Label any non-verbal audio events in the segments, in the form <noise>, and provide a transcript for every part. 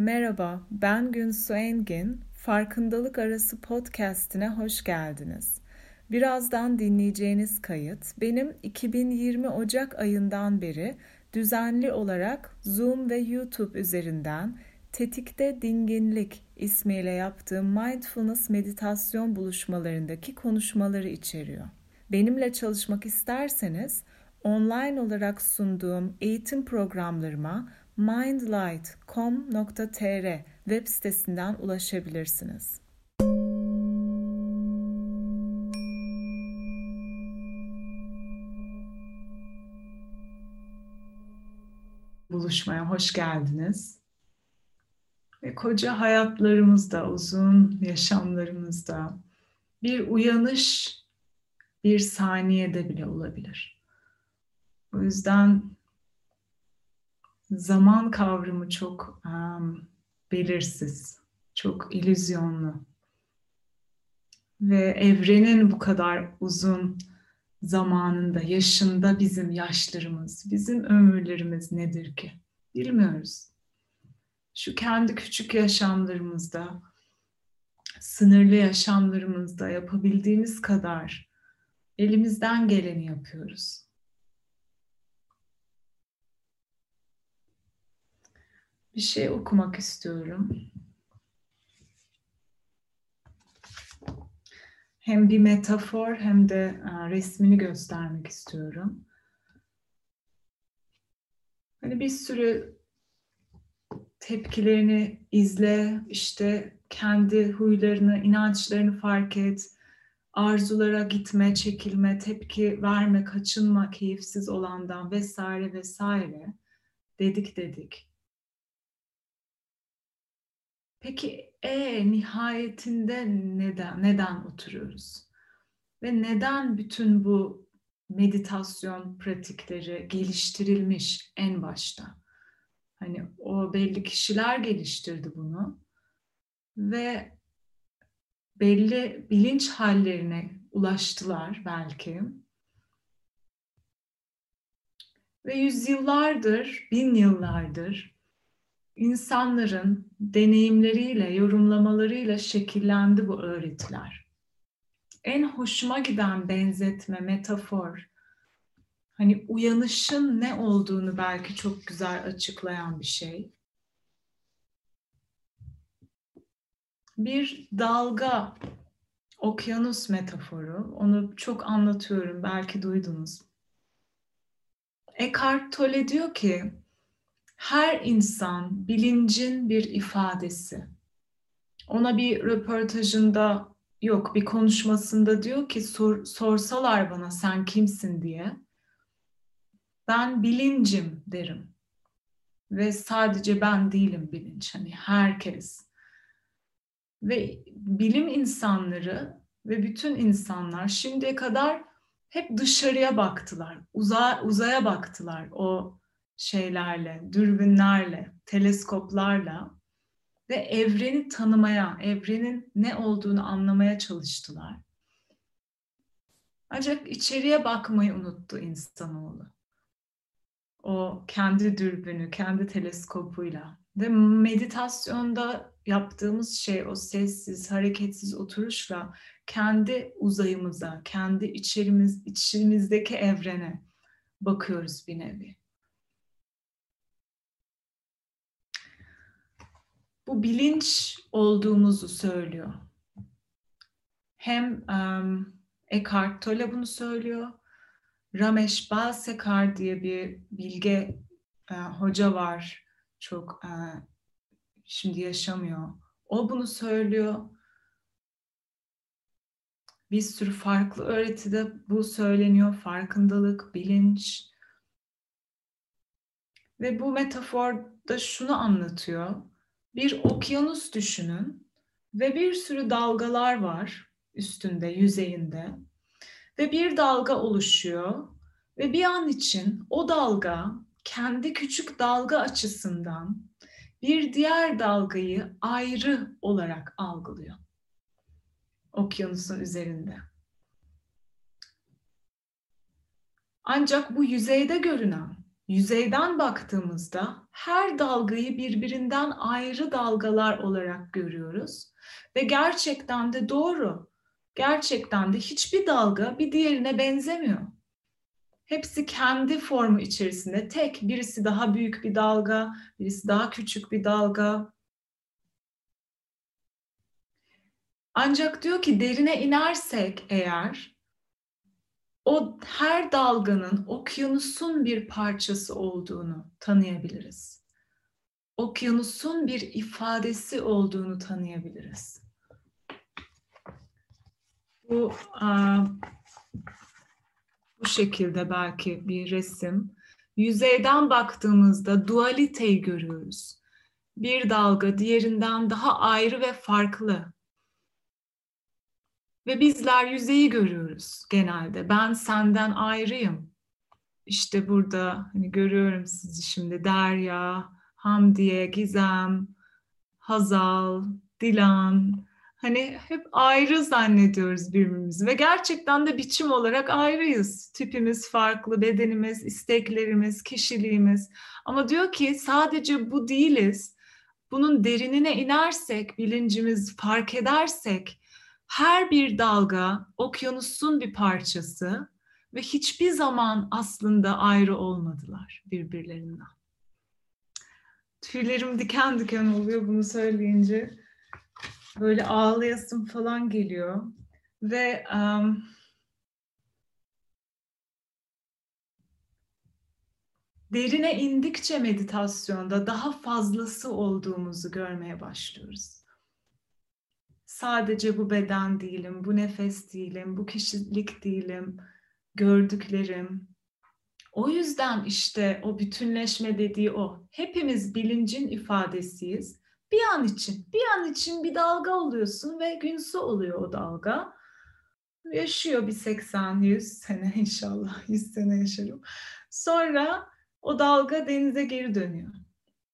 Merhaba, ben Günsu Engin. Farkındalık Arası podcast'ine hoş geldiniz. Birazdan dinleyeceğiniz kayıt benim 2020 Ocak ayından beri düzenli olarak Zoom ve YouTube üzerinden Tetikte Dinginlik ismiyle yaptığım mindfulness meditasyon buluşmalarındaki konuşmaları içeriyor. Benimle çalışmak isterseniz online olarak sunduğum eğitim programlarıma mindlight.com.tr web sitesinden ulaşabilirsiniz. Buluşmaya hoş geldiniz. Ve koca hayatlarımızda, uzun yaşamlarımızda bir uyanış bir saniyede bile olabilir. O yüzden zaman kavramı çok um, belirsiz, çok illüzyonlu. Ve evrenin bu kadar uzun zamanında, yaşında bizim yaşlarımız, bizim ömürlerimiz nedir ki? Bilmiyoruz. Şu kendi küçük yaşamlarımızda, sınırlı yaşamlarımızda yapabildiğimiz kadar elimizden geleni yapıyoruz. Bir şey okumak istiyorum. Hem bir metafor hem de e, resmini göstermek istiyorum. Hani bir sürü tepkilerini izle, işte kendi huylarını, inançlarını fark et, arzulara gitme, çekilme, tepki verme, kaçınma, keyifsiz olandan vesaire vesaire dedik dedik. Peki e nihayetinde neden neden oturuyoruz? Ve neden bütün bu meditasyon pratikleri geliştirilmiş en başta? Hani o belli kişiler geliştirdi bunu ve belli bilinç hallerine ulaştılar belki. Ve yüzyıllardır, bin yıllardır insanların deneyimleriyle, yorumlamalarıyla şekillendi bu öğretiler. En hoşuma giden benzetme, metafor, hani uyanışın ne olduğunu belki çok güzel açıklayan bir şey. Bir dalga, okyanus metaforu, onu çok anlatıyorum, belki duydunuz. Eckhart Tolle diyor ki, her insan bilincin bir ifadesi. Ona bir röportajında yok bir konuşmasında diyor ki sor, sorsalar bana sen kimsin diye ben bilincim derim. Ve sadece ben değilim bilinç. Hani herkes. Ve bilim insanları ve bütün insanlar şimdiye kadar hep dışarıya baktılar. Uza, uzaya baktılar. O şeylerle, dürbünlerle, teleskoplarla ve evreni tanımaya, evrenin ne olduğunu anlamaya çalıştılar. Ancak içeriye bakmayı unuttu insanoğlu. O kendi dürbünü, kendi teleskopuyla. Ve meditasyonda yaptığımız şey o sessiz, hareketsiz oturuşla kendi uzayımıza, kendi içerimiz, içimizdeki evrene bakıyoruz bir nevi. Bu bilinç olduğumuzu söylüyor. Hem um, Eckhart Tolle bunu söylüyor. Ramesh Balsekar diye bir bilge e, hoca var. Çok e, şimdi yaşamıyor. O bunu söylüyor. Bir sürü farklı öğretide bu söyleniyor. Farkındalık, bilinç. Ve bu metafor da şunu anlatıyor bir okyanus düşünün ve bir sürü dalgalar var üstünde, yüzeyinde ve bir dalga oluşuyor ve bir an için o dalga kendi küçük dalga açısından bir diğer dalgayı ayrı olarak algılıyor. Okyanusun üzerinde. Ancak bu yüzeyde görünen yüzeyden baktığımızda her dalgayı birbirinden ayrı dalgalar olarak görüyoruz. Ve gerçekten de doğru. Gerçekten de hiçbir dalga bir diğerine benzemiyor. Hepsi kendi formu içerisinde tek. Birisi daha büyük bir dalga, birisi daha küçük bir dalga. Ancak diyor ki derine inersek eğer o her dalganın okyanusun bir parçası olduğunu tanıyabiliriz. Okyanusun bir ifadesi olduğunu tanıyabiliriz. Bu bu şekilde belki bir resim. Yüzeyden baktığımızda dualiteyi görüyoruz. Bir dalga diğerinden daha ayrı ve farklı. Ve bizler yüzeyi görüyoruz genelde. Ben senden ayrıyım. İşte burada hani görüyorum sizi şimdi Derya, Hamdiye, Gizem, Hazal, Dilan. Hani hep ayrı zannediyoruz birbirimizi ve gerçekten de biçim olarak ayrıyız. Tipimiz farklı, bedenimiz, isteklerimiz, kişiliğimiz. Ama diyor ki sadece bu değiliz. Bunun derinine inersek, bilincimiz fark edersek her bir dalga okyanusun bir parçası ve hiçbir zaman aslında ayrı olmadılar birbirlerinden. Tüylerim diken diken oluyor bunu söyleyince. Böyle ağlayasım falan geliyor. Ve um, derine indikçe meditasyonda daha fazlası olduğumuzu görmeye başlıyoruz sadece bu beden değilim, bu nefes değilim, bu kişilik değilim, gördüklerim. O yüzden işte o bütünleşme dediği o. Hepimiz bilincin ifadesiyiz. Bir an için, bir an için bir dalga oluyorsun ve günsu oluyor o dalga. Yaşıyor bir 80-100 sene <laughs> inşallah, 100 sene yaşarım. Sonra o dalga denize geri dönüyor.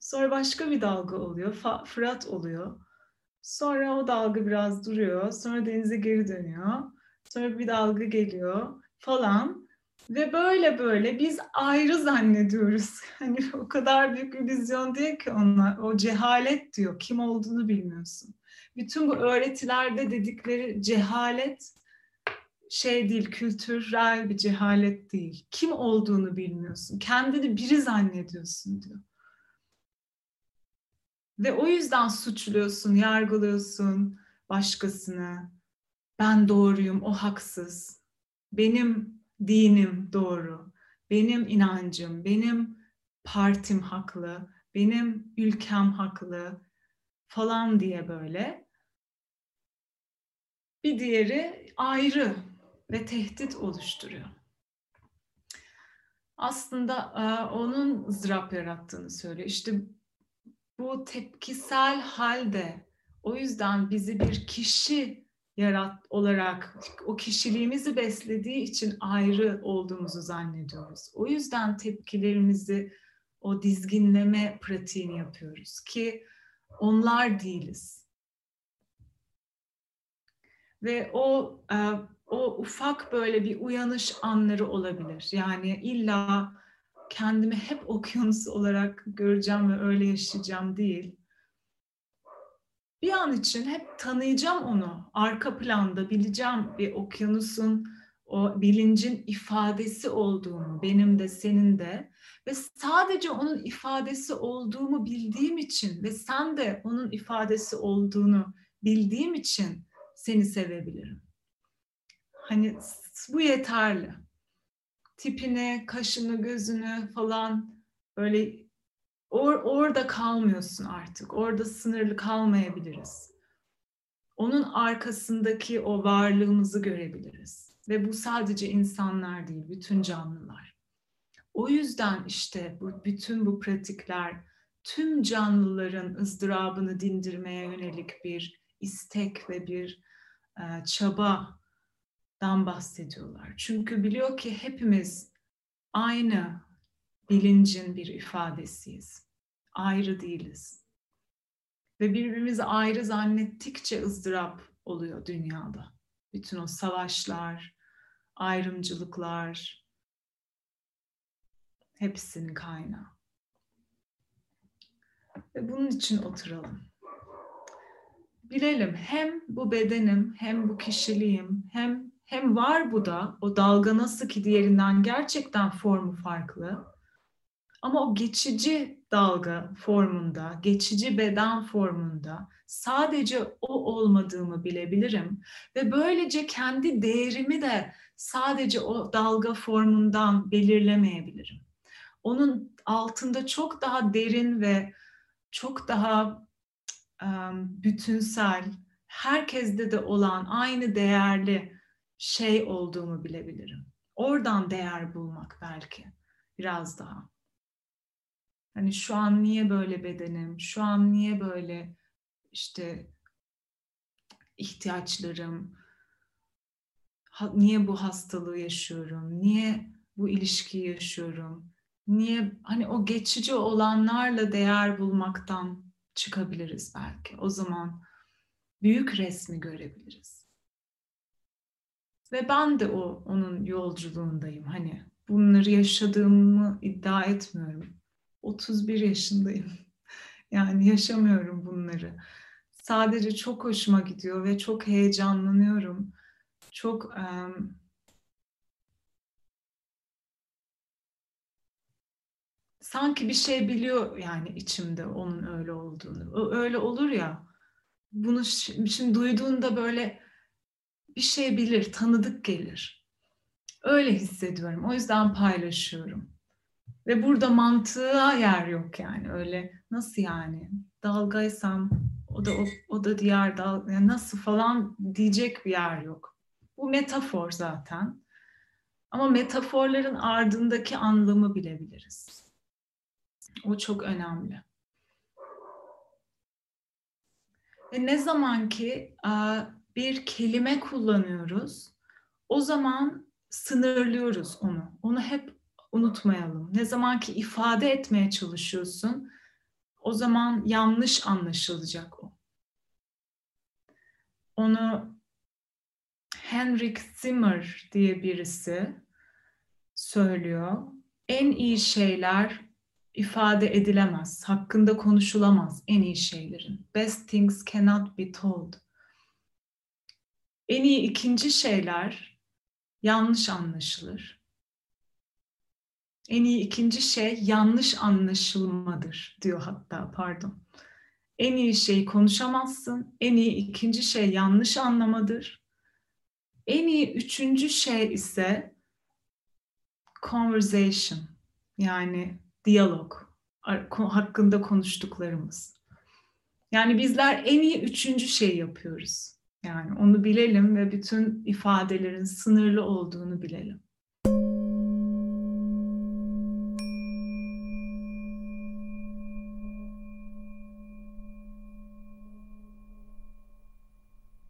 Sonra başka bir dalga oluyor, Fırat oluyor. Sonra o dalga biraz duruyor. Sonra denize geri dönüyor. Sonra bir dalga geliyor falan. Ve böyle böyle biz ayrı zannediyoruz. <laughs> Hani o kadar büyük bir vizyon değil ki onlar. O cehalet diyor. Kim olduğunu bilmiyorsun. Bütün bu öğretilerde dedikleri cehalet şey değil, kültürel bir cehalet değil. Kim olduğunu bilmiyorsun. Kendini biri zannediyorsun diyor. Ve o yüzden suçluyorsun, yargılıyorsun başkasını. Ben doğruyum, o haksız. Benim dinim doğru. Benim inancım, benim partim haklı, benim ülkem haklı falan diye böyle. Bir diğeri ayrı ve tehdit oluşturuyor. Aslında onun ızdırap yarattığını söylüyor. İşte bu tepkisel halde o yüzden bizi bir kişi yarat olarak o kişiliğimizi beslediği için ayrı olduğumuzu zannediyoruz. O yüzden tepkilerimizi o dizginleme pratiğini yapıyoruz ki onlar değiliz. Ve o e, o ufak böyle bir uyanış anları olabilir. Yani illa kendimi hep okyanus olarak göreceğim ve öyle yaşayacağım değil. Bir an için hep tanıyacağım onu. Arka planda bileceğim bir okyanusun o bilincin ifadesi olduğunu, benim de senin de ve sadece onun ifadesi olduğumu bildiğim için ve sen de onun ifadesi olduğunu bildiğim için seni sevebilirim. Hani bu yeterli tipini, kaşını, gözünü falan böyle or, orada kalmıyorsun artık. Orada sınırlı kalmayabiliriz. Onun arkasındaki o varlığımızı görebiliriz. Ve bu sadece insanlar değil, bütün canlılar. O yüzden işte bu bütün bu pratikler tüm canlıların ızdırabını dindirmeye yönelik bir istek ve bir e, çaba dan bahsediyorlar. Çünkü biliyor ki hepimiz aynı bilincin bir ifadesiyiz. Ayrı değiliz. Ve birbirimizi ayrı zannettikçe ızdırap oluyor dünyada. Bütün o savaşlar, ayrımcılıklar, Hepsinin kaynağı. Ve bunun için oturalım. Bilelim hem bu bedenim, hem bu kişiliğim, hem hem var bu da o dalga nasıl ki diğerinden gerçekten formu farklı. Ama o geçici dalga formunda, geçici beden formunda sadece o olmadığımı bilebilirim ve böylece kendi değerimi de sadece o dalga formundan belirlemeyebilirim. Onun altında çok daha derin ve çok daha um, bütünsel, herkeste de olan aynı değerli şey olduğumu bilebilirim. Oradan değer bulmak belki biraz daha. Hani şu an niye böyle bedenim? Şu an niye böyle işte ihtiyaçlarım? Niye bu hastalığı yaşıyorum? Niye bu ilişkiyi yaşıyorum? Niye hani o geçici olanlarla değer bulmaktan çıkabiliriz belki. O zaman büyük resmi görebiliriz. Ve ben de o onun yolculuğundayım. Hani bunları yaşadığımı iddia etmiyorum. 31 yaşındayım. <laughs> Yani yaşamıyorum bunları. Sadece çok hoşuma gidiyor ve çok heyecanlanıyorum. Çok um, sanki bir şey biliyor yani içimde onun öyle olduğunu. Öyle olur ya. Bunu şimdi duyduğunda böyle bir şey bilir, tanıdık gelir. Öyle hissediyorum. O yüzden paylaşıyorum. Ve burada mantığa yer yok yani. Öyle nasıl yani? Dalgaysam o da o, o da diğer dal yani nasıl falan diyecek bir yer yok. Bu metafor zaten. Ama metaforların ardındaki anlamı bilebiliriz. O çok önemli. Ve ne zaman ki bir kelime kullanıyoruz, o zaman sınırlıyoruz onu. Onu hep unutmayalım. Ne zaman ki ifade etmeye çalışıyorsun, o zaman yanlış anlaşılacak o. Onu Henrik Zimmer diye birisi söylüyor. En iyi şeyler ifade edilemez, hakkında konuşulamaz en iyi şeylerin. Best things cannot be told. En iyi ikinci şeyler yanlış anlaşılır. En iyi ikinci şey yanlış anlaşılmadır diyor hatta pardon. En iyi şey konuşamazsın. En iyi ikinci şey yanlış anlamadır. En iyi üçüncü şey ise conversation yani diyalog hakkında konuştuklarımız. Yani bizler en iyi üçüncü şey yapıyoruz. Yani onu bilelim ve bütün ifadelerin sınırlı olduğunu bilelim.